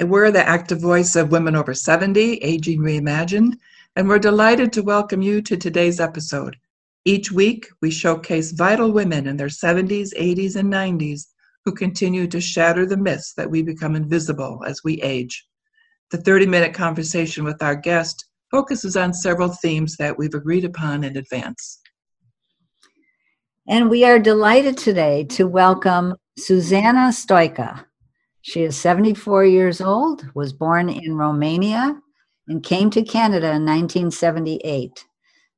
We're the active voice of Women Over 70, Aging Reimagined, and we're delighted to welcome you to today's episode. Each week, we showcase vital women in their 70s, 80s, and 90s who continue to shatter the myths that we become invisible as we age. The 30 minute conversation with our guest focuses on several themes that we've agreed upon in advance. And we are delighted today to welcome Susanna Stoica. She is 74 years old, was born in Romania, and came to Canada in 1978.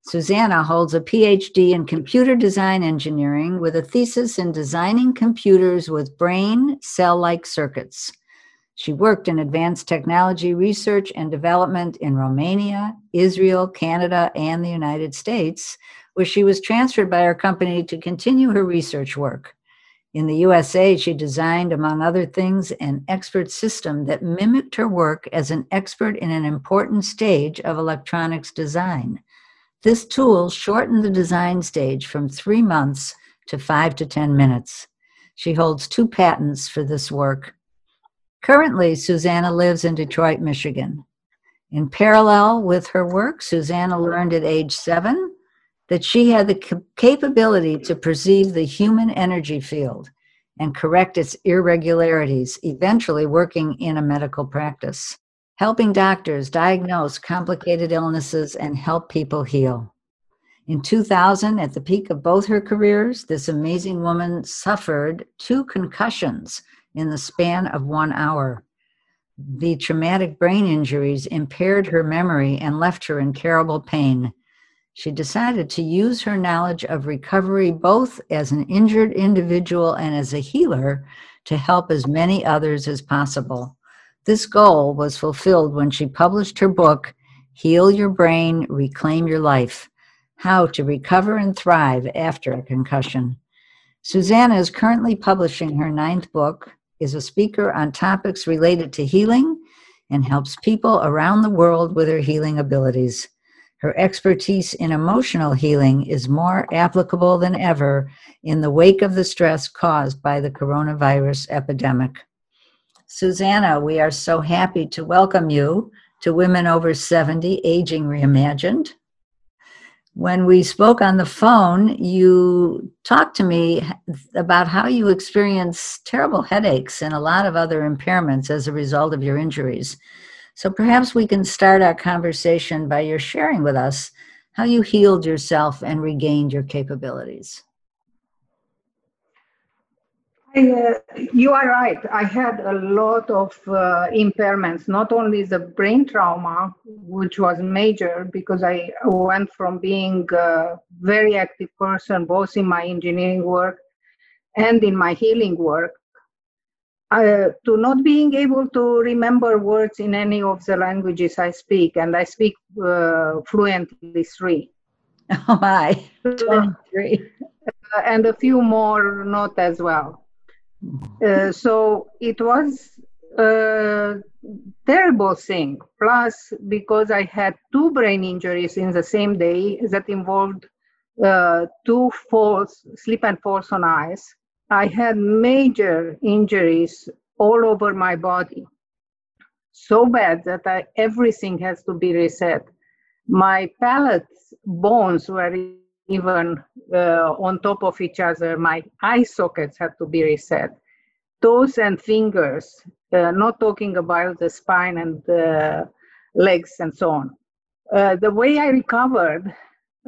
Susanna holds a PhD in computer design engineering with a thesis in designing computers with brain cell like circuits. She worked in advanced technology research and development in Romania, Israel, Canada, and the United States, where she was transferred by her company to continue her research work. In the USA, she designed, among other things, an expert system that mimicked her work as an expert in an important stage of electronics design. This tool shortened the design stage from three months to five to 10 minutes. She holds two patents for this work. Currently, Susanna lives in Detroit, Michigan. In parallel with her work, Susanna learned at age seven that she had the capability to perceive the human energy field and correct its irregularities, eventually working in a medical practice, helping doctors diagnose complicated illnesses and help people heal. In 2000, at the peak of both her careers, this amazing woman suffered two concussions in the span of one hour. The traumatic brain injuries impaired her memory and left her in terrible pain. She decided to use her knowledge of recovery both as an injured individual and as a healer to help as many others as possible. This goal was fulfilled when she published her book, Heal Your Brain, Reclaim Your Life How to Recover and Thrive After a Concussion. Susanna is currently publishing her ninth book, is a speaker on topics related to healing, and helps people around the world with her healing abilities. Her expertise in emotional healing is more applicable than ever in the wake of the stress caused by the coronavirus epidemic. Susanna, we are so happy to welcome you to Women Over 70 Aging Reimagined. When we spoke on the phone, you talked to me about how you experience terrible headaches and a lot of other impairments as a result of your injuries. So perhaps we can start our conversation by your sharing with us how you healed yourself and regained your capabilities. I, uh, you are right. I had a lot of uh, impairments, not only the brain trauma, which was major because I went from being a very active person, both in my engineering work and in my healing work, uh, to not being able to remember words in any of the languages I speak, and I speak uh, fluently three. Oh my, three. Uh, and a few more not as well. Uh, so it was a terrible thing. Plus, because I had two brain injuries in the same day that involved uh, two falls, slip and falls on ice I had major injuries all over my body, so bad that I, everything has to be reset. My palate's bones were even uh, on top of each other. My eye sockets had to be reset. Toes and fingers, uh, not talking about the spine and the legs and so on. Uh, the way I recovered,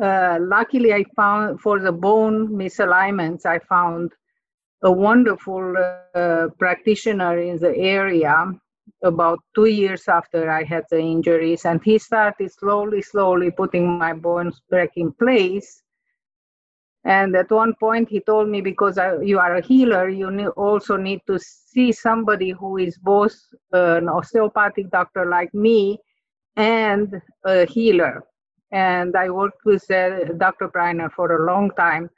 uh, luckily I found for the bone misalignments, I found a wonderful uh, practitioner in the area about two years after I had the injuries, and he started slowly, slowly putting my bones back in place. And at one point, he told me, because I, you are a healer, you ne- also need to see somebody who is both an osteopathic doctor like me and a healer. And I worked with uh, Dr. Breiner for a long time.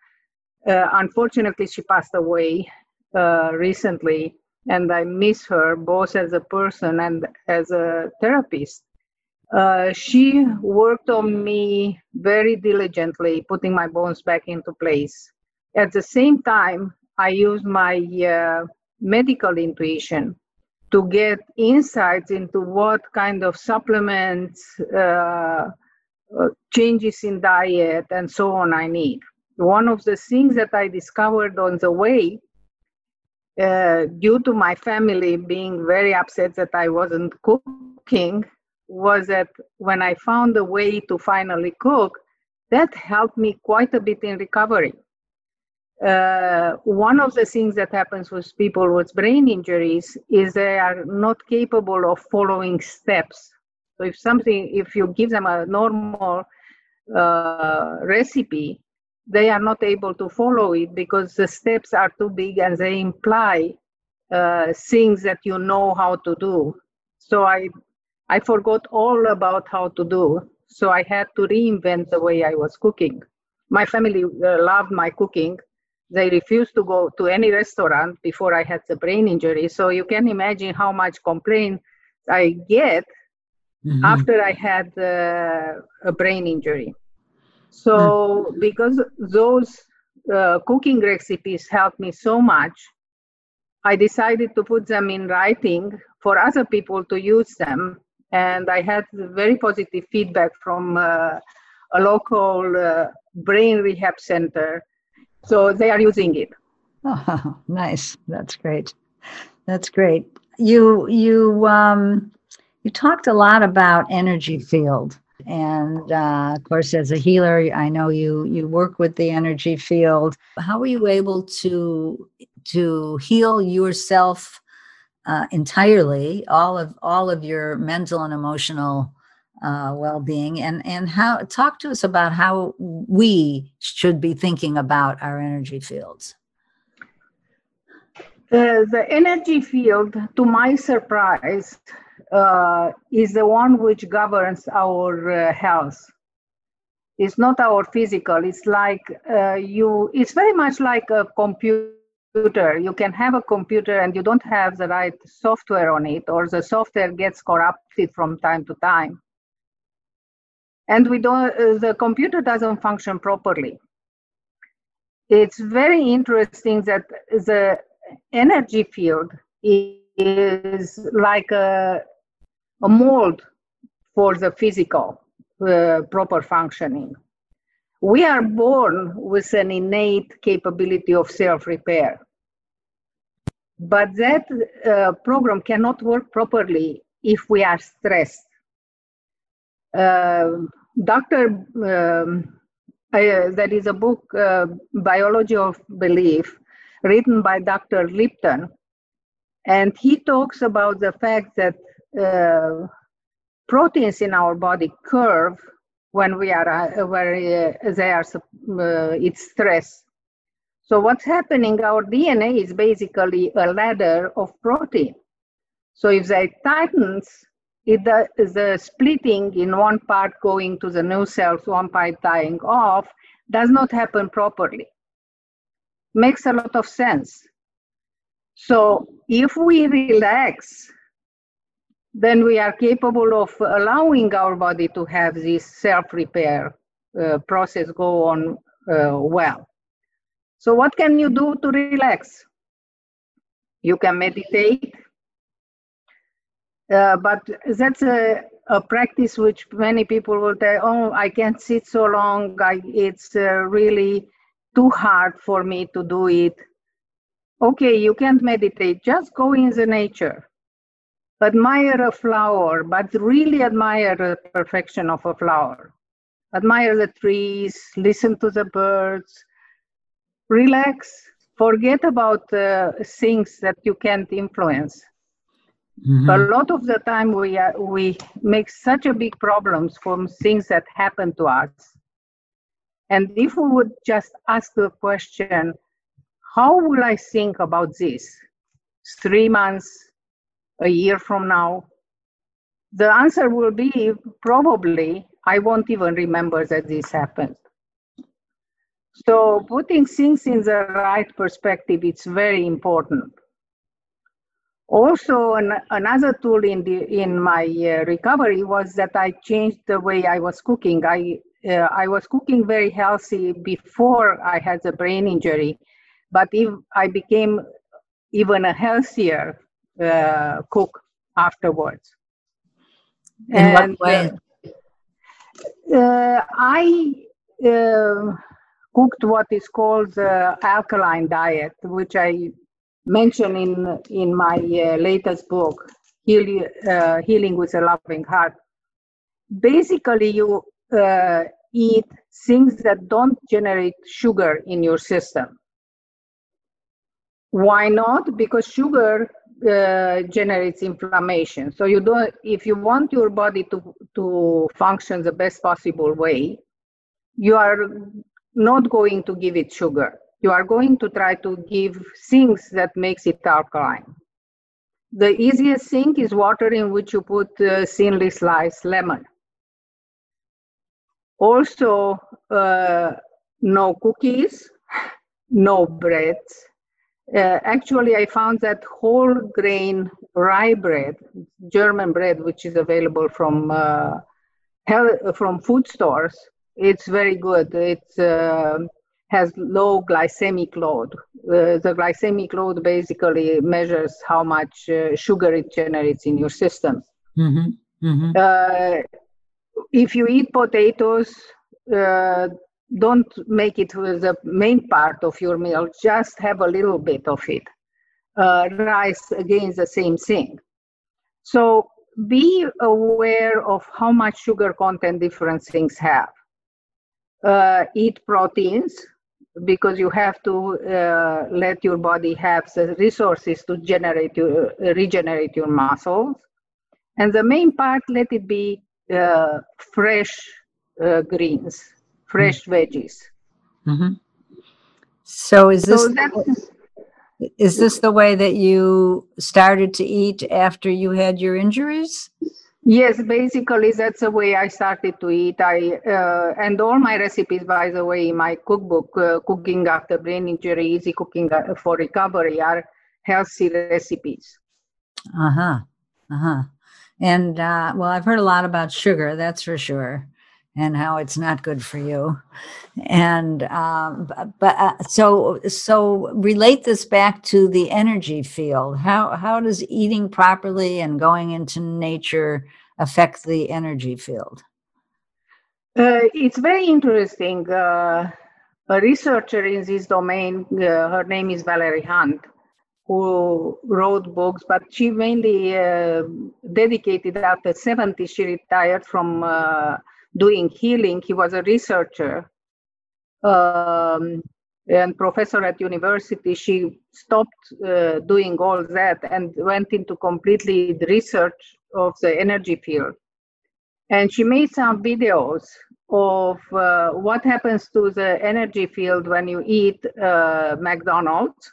Uh, unfortunately, she passed away uh, recently, and I miss her both as a person and as a therapist. Uh, she worked on me very diligently, putting my bones back into place. At the same time, I used my uh, medical intuition to get insights into what kind of supplements, uh, uh, changes in diet, and so on I need. One of the things that I discovered on the way, uh, due to my family being very upset that I wasn't cooking, was that when I found a way to finally cook, that helped me quite a bit in recovery uh, one of the things that happens with people with brain injuries is they are not capable of following steps. So if something, if you give them a normal uh, recipe, they are not able to follow it because the steps are too big and they imply uh, things that you know how to do. So I, I forgot all about how to do. So I had to reinvent the way I was cooking. My family uh, loved my cooking, they refused to go to any restaurant before I had the brain injury. So you can imagine how much complaint I get mm-hmm. after I had uh, a brain injury. So mm-hmm. because those uh, cooking recipes helped me so much, I decided to put them in writing for other people to use them. And I had very positive feedback from uh, a local uh, brain rehab center so they are using it. Oh, nice. That's great. That's great. You you um, you talked a lot about energy field, and uh, of course, as a healer, I know you you work with the energy field. How were you able to to heal yourself uh, entirely, all of all of your mental and emotional uh, well-being and and how talk to us about how we should be thinking about our energy fields the energy field to my surprise uh, is the one which governs our uh, health. It's not our physical. It's like uh, you it's very much like a computer. You can have a computer and you don't have the right software on it or the software gets corrupted from time to time. And we don't uh, the computer doesn't function properly. It's very interesting that the energy field is like a, a mold for the physical uh, proper functioning we are born with an innate capability of self-repair but that uh, program cannot work properly if we are stressed uh, Dr. Um, uh, there is a book, uh, Biology of Belief, written by Dr. Lipton, and he talks about the fact that uh, proteins in our body curve when we are uh, where uh, they are uh, it's stress. So what's happening? Our DNA is basically a ladder of protein. So if they tightens, it, the, the splitting in one part going to the new cells, one part dying off, does not happen properly. Makes a lot of sense. So if we relax, then we are capable of allowing our body to have this self-repair uh, process go on uh, well. So what can you do to relax? You can meditate, uh, but that's a, a practice which many people will say, oh, I can't sit so long. I, it's uh, really too hard for me to do it. Okay, you can't meditate. Just go in the nature. Admire a flower, but really admire the perfection of a flower. Admire the trees, listen to the birds, relax, forget about uh, things that you can't influence Mm-hmm. A lot of the time we are, we make such a big problems from things that happen to us. And if we would just ask the question, how will I think about this three months, a year from now? The answer will be probably I won't even remember that this happened. So putting things in the right perspective, it's very important. Also, an, another tool in the in my uh, recovery was that I changed the way I was cooking. I uh, I was cooking very healthy before I had the brain injury, but if I became even a healthier uh, cook afterwards. In and, what way? Uh, I uh, cooked what is called the alkaline diet, which I mention in in my uh, latest book, Heal, uh, Healing with a Loving Heart. Basically, you uh, eat things that don't generate sugar in your system. Why not? Because sugar uh, generates inflammation. So you don't. If you want your body to to function the best possible way, you are not going to give it sugar you are going to try to give things that makes it alkaline. The easiest thing is water in which you put uh, thinly sliced lemon. Also, uh, no cookies, no breads. Uh, actually, I found that whole grain rye bread, German bread, which is available from uh, from food stores, it's very good. It's uh, has low glycemic load. Uh, the glycemic load basically measures how much uh, sugar it generates in your system. Mm-hmm. Mm-hmm. Uh, if you eat potatoes, uh, don't make it the main part of your meal, just have a little bit of it. Uh, rice, again, the same thing. So be aware of how much sugar content different things have. Uh, eat proteins, because you have to uh, let your body have the resources to generate your, uh, regenerate your muscles. And the main part, let it be uh, fresh uh, greens, fresh mm-hmm. veggies. Mm-hmm. So is this so is this the way that you started to eat after you had your injuries? Yes, basically that's the way I started to eat. I uh, and all my recipes, by the way, in my cookbook, uh, cooking after brain injury, easy cooking uh, for recovery, are healthy recipes. Uh huh. Uh huh. And uh, well, I've heard a lot about sugar, that's for sure, and how it's not good for you. And um, but uh, so so relate this back to the energy field. How how does eating properly and going into nature affect the energy field? Uh, it's very interesting. Uh, a researcher in this domain, uh, her name is Valerie Hunt, who wrote books, but she mainly uh, dedicated after 70, she retired from uh, doing healing. He was a researcher um, and professor at university. She stopped uh, doing all that and went into completely the research of the energy field. And she made some videos of uh, what happens to the energy field when you eat uh, McDonald's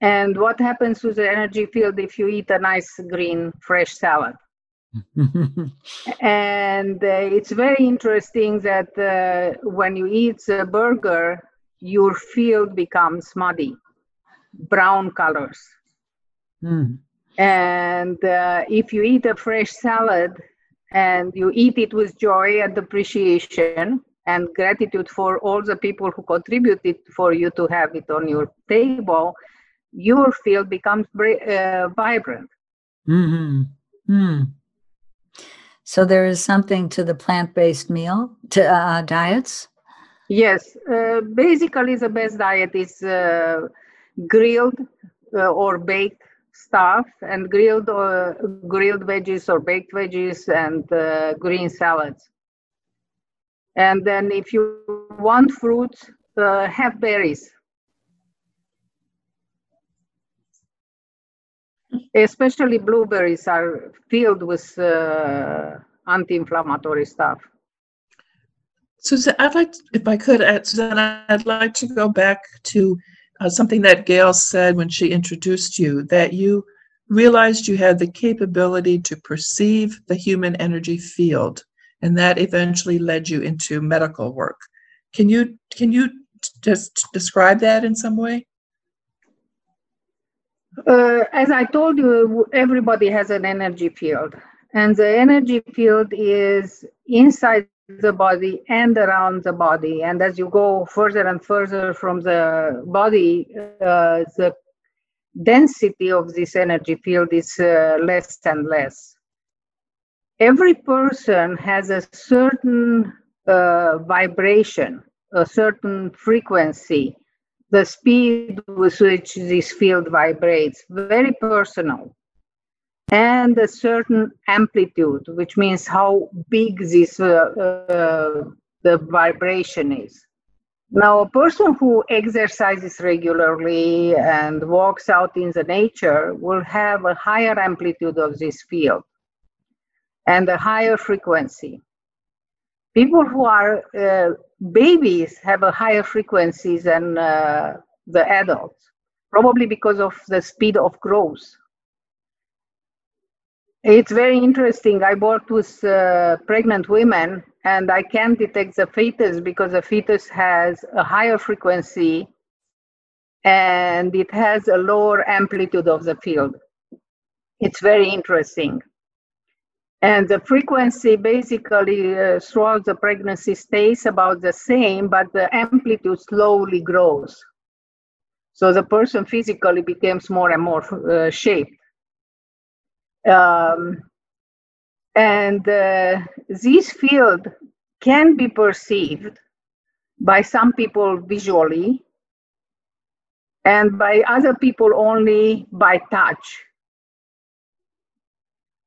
and what happens to the energy field if you eat a nice green fresh salad. and uh, it's very interesting that uh, when you eat a burger, your field becomes muddy, brown colors. Mm. And uh, if you eat a fresh salad and you eat it with joy and appreciation and gratitude for all the people who contributed for you to have it on your table, your field becomes uh, vibrant. Mm-hmm. Hmm. So there is something to the plant-based meal to uh, diets. Yes, uh, basically the best diet is uh, grilled uh, or baked stuff and grilled or grilled veggies or baked veggies and uh, green salads. And then if you want fruits, uh, have berries. Especially blueberries are filled with uh, anti-inflammatory stuff. Susan, I'd like, to, if I could, uh, Susan, I'd like to go back to uh, something that Gail said when she introduced you that you realized you had the capability to perceive the human energy field, and that eventually led you into medical work. Can you can you just describe that in some way? Uh, as I told you, everybody has an energy field, and the energy field is inside the body and around the body. And as you go further and further from the body, uh, the density of this energy field is uh, less and less. Every person has a certain uh, vibration, a certain frequency, the speed with which this field vibrates, very personal and a certain amplitude, which means how big this uh, uh, the vibration is. Now, a person who exercises regularly and walks out in the nature will have a higher amplitude of this field and a higher frequency. People who are uh, babies have a higher frequency than uh, the adults, probably because of the speed of growth it's very interesting. I worked with uh, pregnant women and I can detect the fetus because the fetus has a higher frequency and it has a lower amplitude of the field. It's very interesting. And the frequency basically uh, throughout the pregnancy stays about the same, but the amplitude slowly grows. So the person physically becomes more and more uh, shaped. Um, and uh, this field can be perceived by some people visually and by other people only by touch.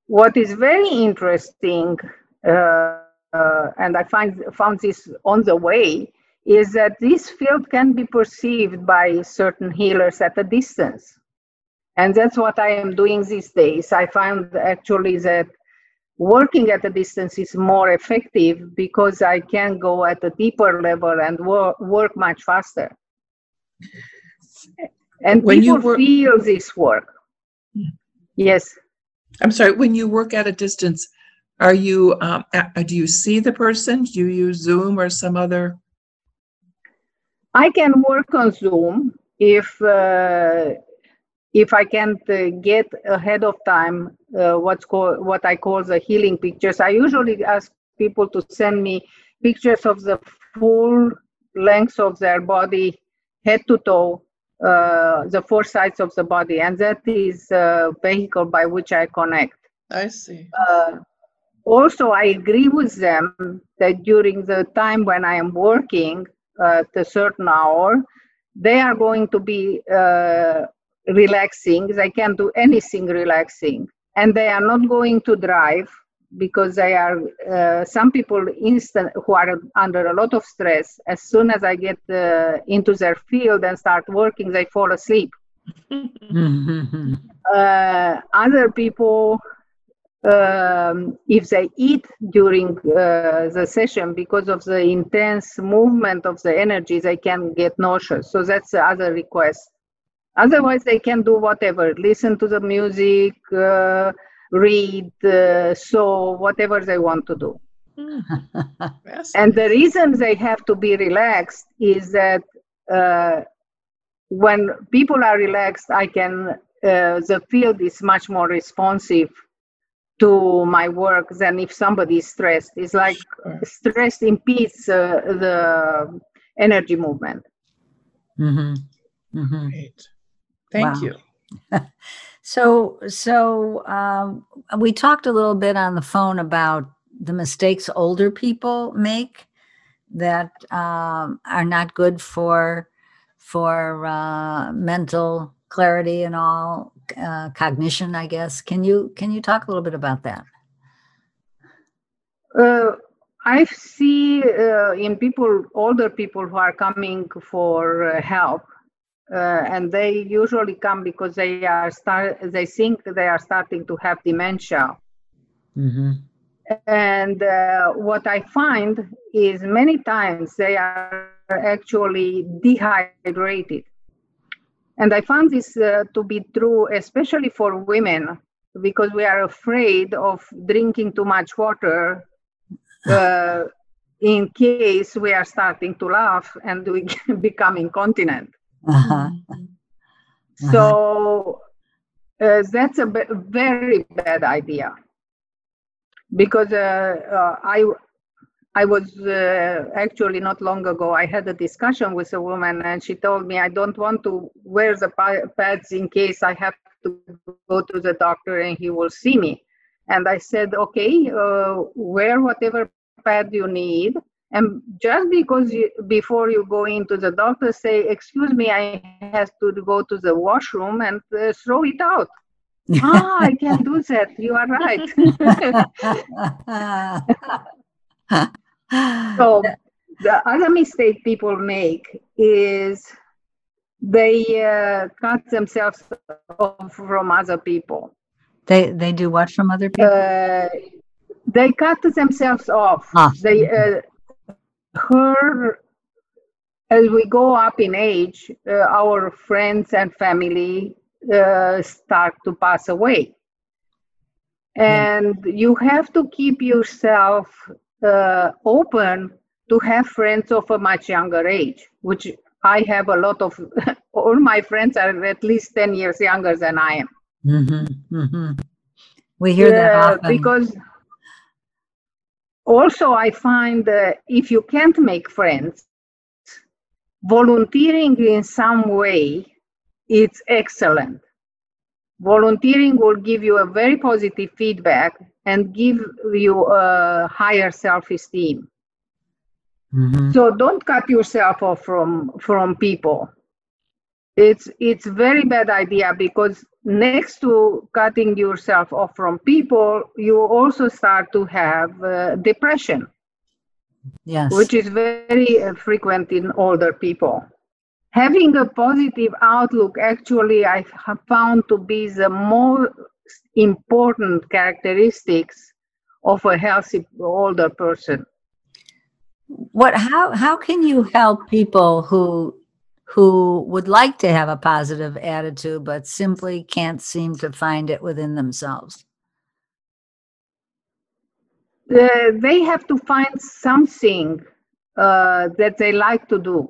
What is very interesting, uh, uh, and I find, found this on the way, is that this field can be perceived by certain healers at a distance. And that's what I am doing these days. I find actually that working at a distance is more effective because I can go at a deeper level and work, work much faster. And when people work, feel this work. Yes. I'm sorry, when you work at a distance, are you, um, do you see the person? Do you use Zoom or some other? I can work on Zoom if uh, if I can't uh, get ahead of time uh, what's called what I call the healing pictures, I usually ask people to send me pictures of the full length of their body, head to toe, uh, the four sides of the body, and that is a vehicle by which I connect. I see. Uh, also, I agree with them that during the time when I am working at a certain hour, they are going to be uh, relaxing. They can do anything relaxing. And they are not going to drive because they are uh, some people instant who are under a lot of stress as soon as i get uh, into their field and start working they fall asleep. Uh, other people um, if they eat during uh, the session because of the intense movement of the energy they can get nauseous. So that's the other request. Otherwise, they can do whatever, listen to the music, uh, read, uh, sew, whatever they want to do. yes. and the reason they have to be relaxed is that uh, when people are relaxed, I can, uh, the field is much more responsive to my work than if somebody is stressed. It's like sure. stress impedes uh, the energy movement. Mm-hmm. Mm-hmm. Right. Thank wow. you. so, so um, we talked a little bit on the phone about the mistakes older people make that um, are not good for for uh, mental clarity and all uh, cognition. I guess. Can you can you talk a little bit about that? Uh, I see uh, in people, older people who are coming for uh, help, uh, and they usually come because they are start they think they are starting to have dementia mm-hmm. and uh, what i find is many times they are actually dehydrated And I found this uh, to be true, especially for women, because we are afraid of drinking too much water uh, in case we are starting to laugh and we become incontinent. Uh-huh. So uh, that's a b- very bad idea because uh, uh, I I was uh, actually not long ago. I had a discussion with a woman, and she told me I don't want to wear the pads in case I have to go to the doctor and he will see me. And I said, okay, uh, wear whatever pad you need. And just because you, before you go into the doctor, say, excuse me, I have to go to the washroom and uh, throw it out. ah, I can do that. You are right. so the other mistake people make is they uh, cut themselves off from other people. they they do what from other people? Uh, they cut themselves off. Ah. They uh, her as we go up in age, uh, our friends and family uh, start to pass away, and you have to keep yourself uh, open to have friends of a much younger age, which I have a lot of. all my friends are at least ten years younger than I am. hmm hmm We hear that often. because also I find that if you can't make friends, volunteering in some way, it's excellent. Volunteering will give you a very positive feedback and give you a higher self-esteem. Mhm. So don't cut yourself off from from people. It's it's very bad idea because next to cutting yourself off from people, you also start to have uh, depression, Yes. which is very uh, frequent in older people. Having a positive outlook actually I have found to be the most important characteristics of a healthy older person. what how how can you help people who who would like to have a positive attitude but simply can't seem to find it within themselves uh, they have to find something uh, that they like to do.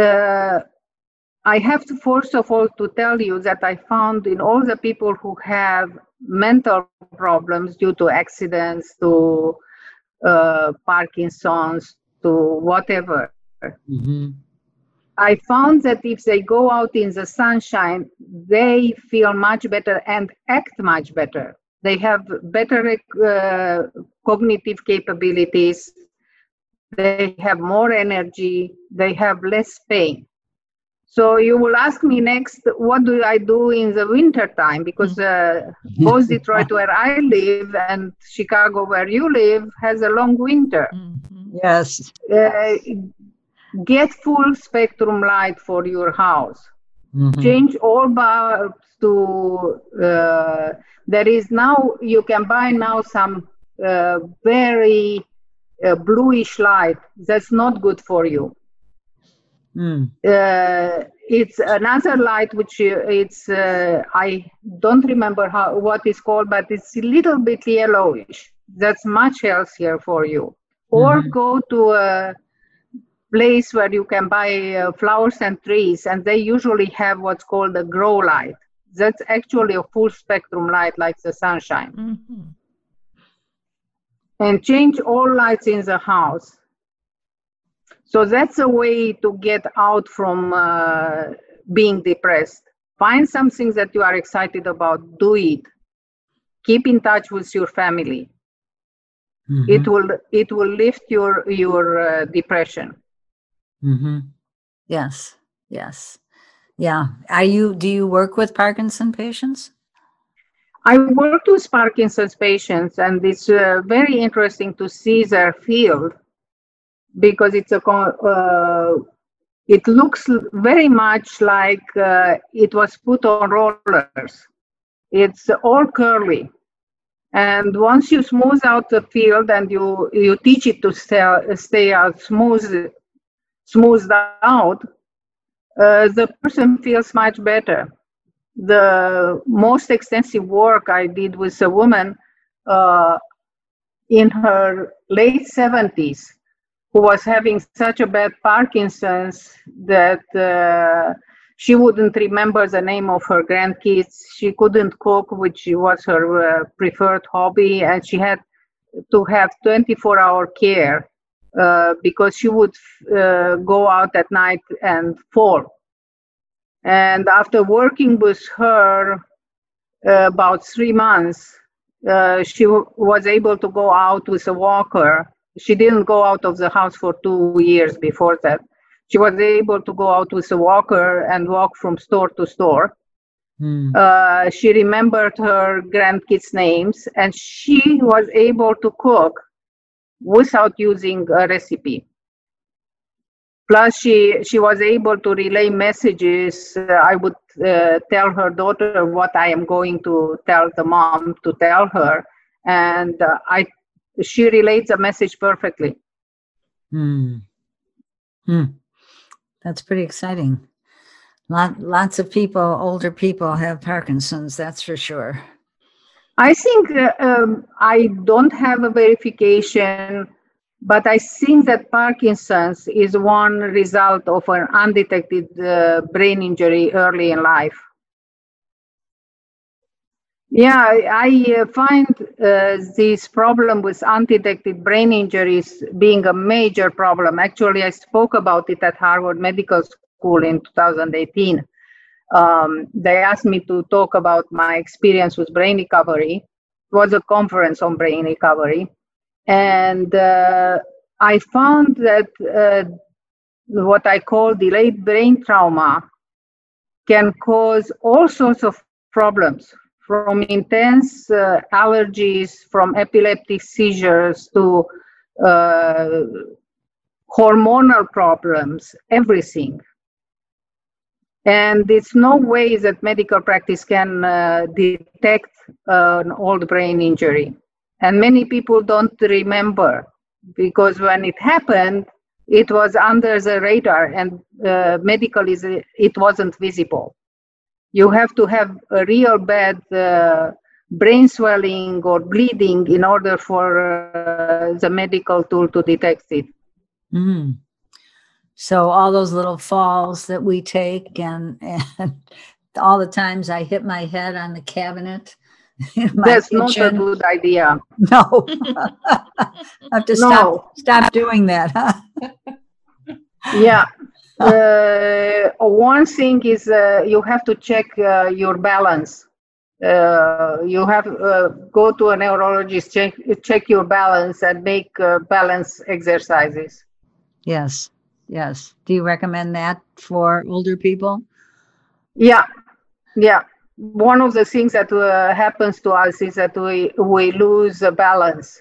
Uh, I have to first of all to tell you that I found in all the people who have mental problems due to accidents, to uh, Parkinson's, to whatever, I found that if they go out in the sunshine, they feel much better and act much better. They have better uh, cognitive capabilities. They have more energy. They have less pain. So you will ask me next, what do I do in the winter time? Because uh, both Detroit, where I live, and Chicago, where you live, has a long winter yes uh, get full spectrum light for your house Mhm. change all bulbs to uh, there is now you can buy now some uh, very uh, bluish light that's not good for you Mm. uh, it's another light which uh, it's uh, i don't remember how what it's called but it's a little bit yellowish that's much healthier for you or Mhm. go to a place where you can buy uh, flowers and trees and they usually have what's called a grow light that's actually a full spectrum light like the sunshine and change all lights in the house. So that's a way to get out from uh, being depressed. Find something that you are excited about, do it. Keep in touch with your family. It Mhm. will it will lift your your uh, depression. Mhm. yes yes yeah are you do you work with parkinson patients I worked with Parkinson's patients, and it's uh, very interesting to see their field because it's a uh, it looks very much like uh, it was put on rollers. It's all curly, and once you smooth out the field and you you teach it to stay stay out smooth smoothed out, uh, the person feels much better. The most extensive work I did with a woman uh, in her late 70s who was having such a bad Parkinson's that uh, she wouldn't remember the name of her grandkids. She couldn't cook, which was her uh, preferred hobby, and she had to have 24 hour care uh, because she would uh, go out at night and fall. And after working with her uh, about three months, uh, she w- was able to go out with a walker. She didn't go out of the house for two years before that. She was able to go out with a walker and walk from store to store. Mm. Uh, she remembered her grandkids' names and she was able to cook without using a recipe. Plus, she, she was able to relay messages. Uh, I would uh, tell her daughter what I am going to tell the mom to tell her, and uh, I she relates a message perfectly. Hmm. Hmm. That's pretty exciting. Lot, lots of people, older people, have Parkinson's. That's for sure. I think uh, um, I don't have a verification, but I think that Parkinson's is one result of an undetected uh, brain injury early in life. Yeah, I uh, find uh, this problem with undetected brain injuries being a major problem. Actually, I spoke about it at Harvard Medical School in 2018. Um, they asked me to talk about my experience with brain recovery. It was a conference on brain recovery. And uh, I found that uh, what I call delayed brain trauma can cause all sorts of problems from intense uh, allergies, from epileptic seizures to uh, hormonal problems, everything. And it's no way that medical practice can uh, detect an old brain injury. And many people don't remember because when it happened, it was under the radar and uh, medically it wasn't visible you have to have a real bad uh, brain swelling or bleeding in order for uh, the medical tool to detect it. Mm. So all those little falls that we take and, and all the times I hit my head on the cabinet. That's kitchen. not a good idea. No. I have to no. stop stop doing that, huh? yeah uh, one thing is uh, you have to check uh, your balance. Uh, you have uh, go to a neurologist, check check your balance, and make uh, balance exercises. Yes, yes. Do you recommend that for older people? Yeah, yeah. One of the things that happens to us is that we we lose balance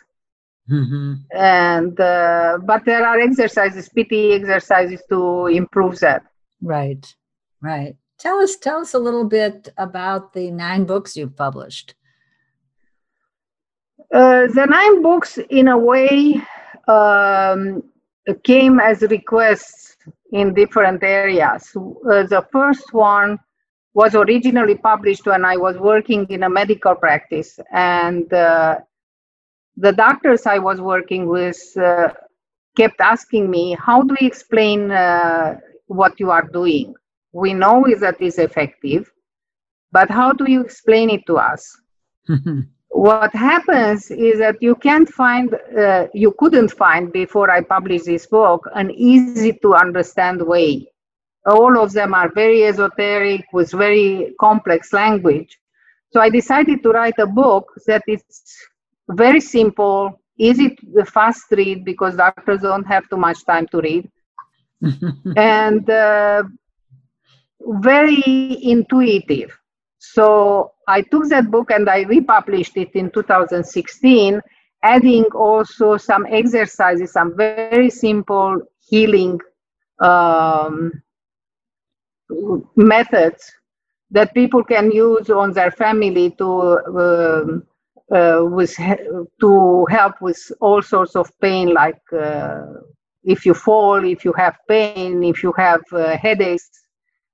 Mm-hmm. And uh, but there are exercises, PT exercises to improve that. Right, right. Tell us, tell us a little bit about the nine books you've published. Uh, the nine books, in a way, um, came as requests in different areas. Uh, the first one was originally published when I was working in a medical practice, and uh, the doctors I was working with uh, kept asking me, How do we explain uh, what you are doing? We know that is effective, but how do you explain it to us? what happens is that you can't find, uh, you couldn't find before I published this book, an easy to understand way. All of them are very esoteric with very complex language. So I decided to write a book that is very simple, easy to fast read because doctors don't have too much time to read, and uh, very intuitive. So I took that book and I republished it in 2016, adding also some exercises, some very simple healing um, methods that people can use on their family to um, uh, with to help with all sorts of pain, like uh, if you fall, if you have pain, if you have uh, headaches,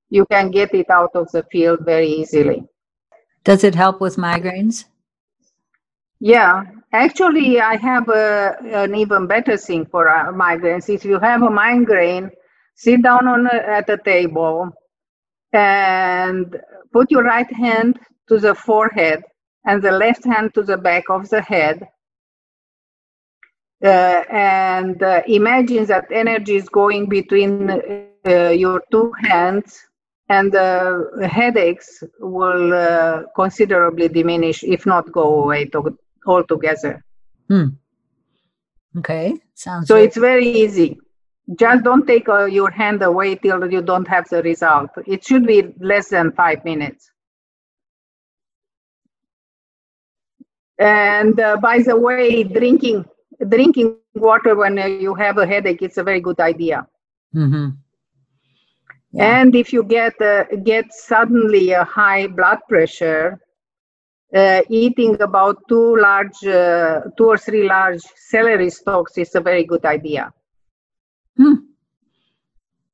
you can get it out of the field very easily. Does it help with migraines? Yeah, actually, I have a, an even better thing for uh, migraines. If you have a migraine, sit down on a, at a table and put your right hand to the forehead and the left hand to the back of the head. Uh, and uh, imagine that energy is going between uh, your two hands and the headaches will uh, considerably diminish, if not go away to, altogether. Hmm. Okay, sounds. So good. it's very easy. Just don't take uh, your hand away till you don't have the result. It should be less than five minutes. And uh, by the way, drinking drinking water when uh, you have a headache it's a very good idea. hmm Yeah. And if you get uh, get suddenly a high blood pressure, uh, eating about two large, uh, two or three large celery stalks is a very good idea. Hmm.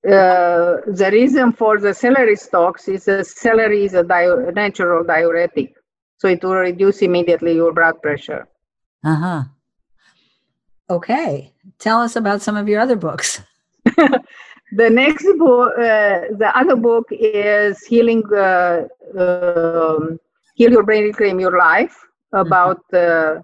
Uh, the reason for the celery stalks is the celery is a di- natural diuretic, so it will reduce immediately your blood pressure. Uh huh. Okay, tell us about some of your other books. The next book, uh, the other book is healing, uh, um, heal your brain, reclaim your life. About uh,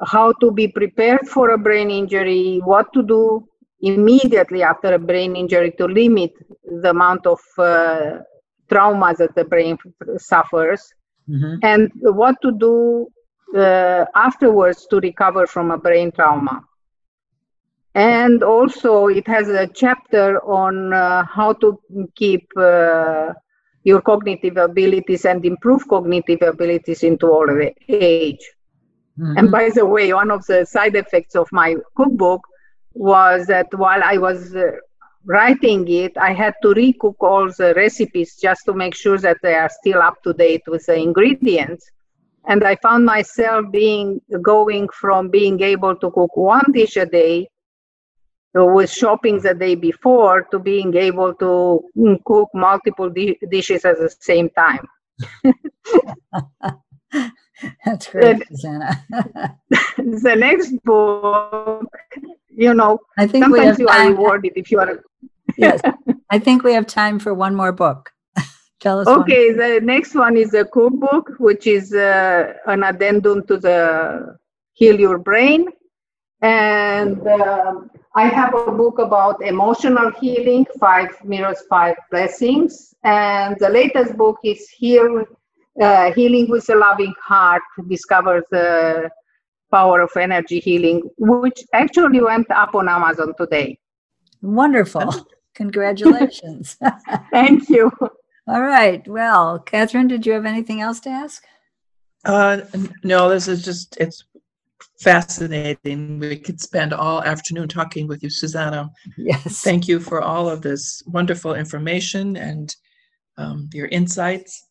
how to be prepared for a brain injury, what to do immediately after a brain injury to limit the amount of uh, trauma that the brain suffers, hmm and what to do uh, afterwards to recover from a brain trauma. And also, it has a chapter on uh, how to keep uh, your cognitive abilities and improve cognitive abilities into older age. Mm-hmm. And by the way, one of the side effects of my cookbook was that while I was uh, writing it, I had to recook all the recipes just to make sure that they are still up to date with the ingredients. And I found myself being going from being able to cook one dish a day with shopping the day before to being able to mm, cook multiple di- dishes at the same time. That's great, Susanna. the next book, you know, I think we sometimes have you are rewarded if you are Yes, I think we have time for one more book. Tell us. one. okay the next one is a cookbook which is uh, an addendum to the heal your brain and um, i have a book about emotional healing five mirrors five blessings and the latest book is heal uh, healing with a loving heart discover the power of energy healing which actually went up on amazon today Wonderful. Congratulations. thank you All right. Well, Catherine, did you have anything else to ask? Uh, no, this is just, it's fascinating. We could spend all afternoon talking with you, Susanna. Yes. Thank you for all of this wonderful information and um, your insights.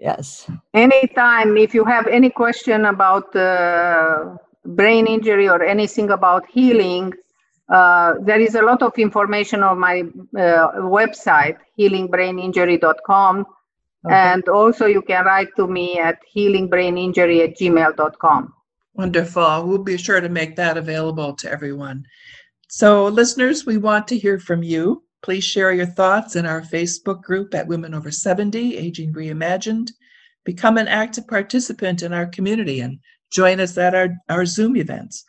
Yes. Anytime, if you have any question about uh, brain injury or anything about healing, uh, there is a lot of information on my uh, website, healingbraininjury.com. Okay. And also, you can write to me at healingbraininjury at gmail.com. Wonderful. We'll be sure to make that available to everyone. So, listeners, we want to hear from you. Please share your thoughts in our Facebook group at Women Over 70, Aging Reimagined. Become an active participant in our community and join us at our, our Zoom events.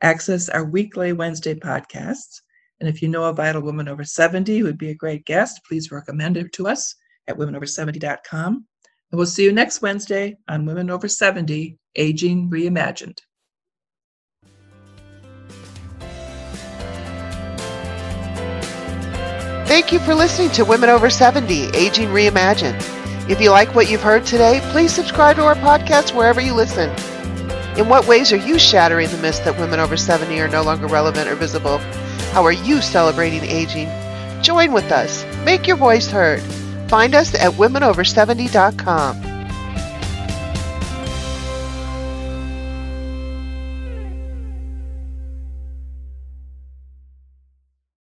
Access our weekly Wednesday podcasts. And if you know a vital woman over 70 who would be a great guest, please recommend her to us at womenover70.com. And we'll see you next Wednesday on Women Over 70 Aging Reimagined. Thank you for listening to Women Over 70 Aging Reimagined. If you like what you've heard today, please subscribe to our podcast wherever you listen. In what ways are you shattering the myth that women over 70 are no longer relevant or visible? How are you celebrating aging? Join with us. Make your voice heard. Find us at womenover70.com.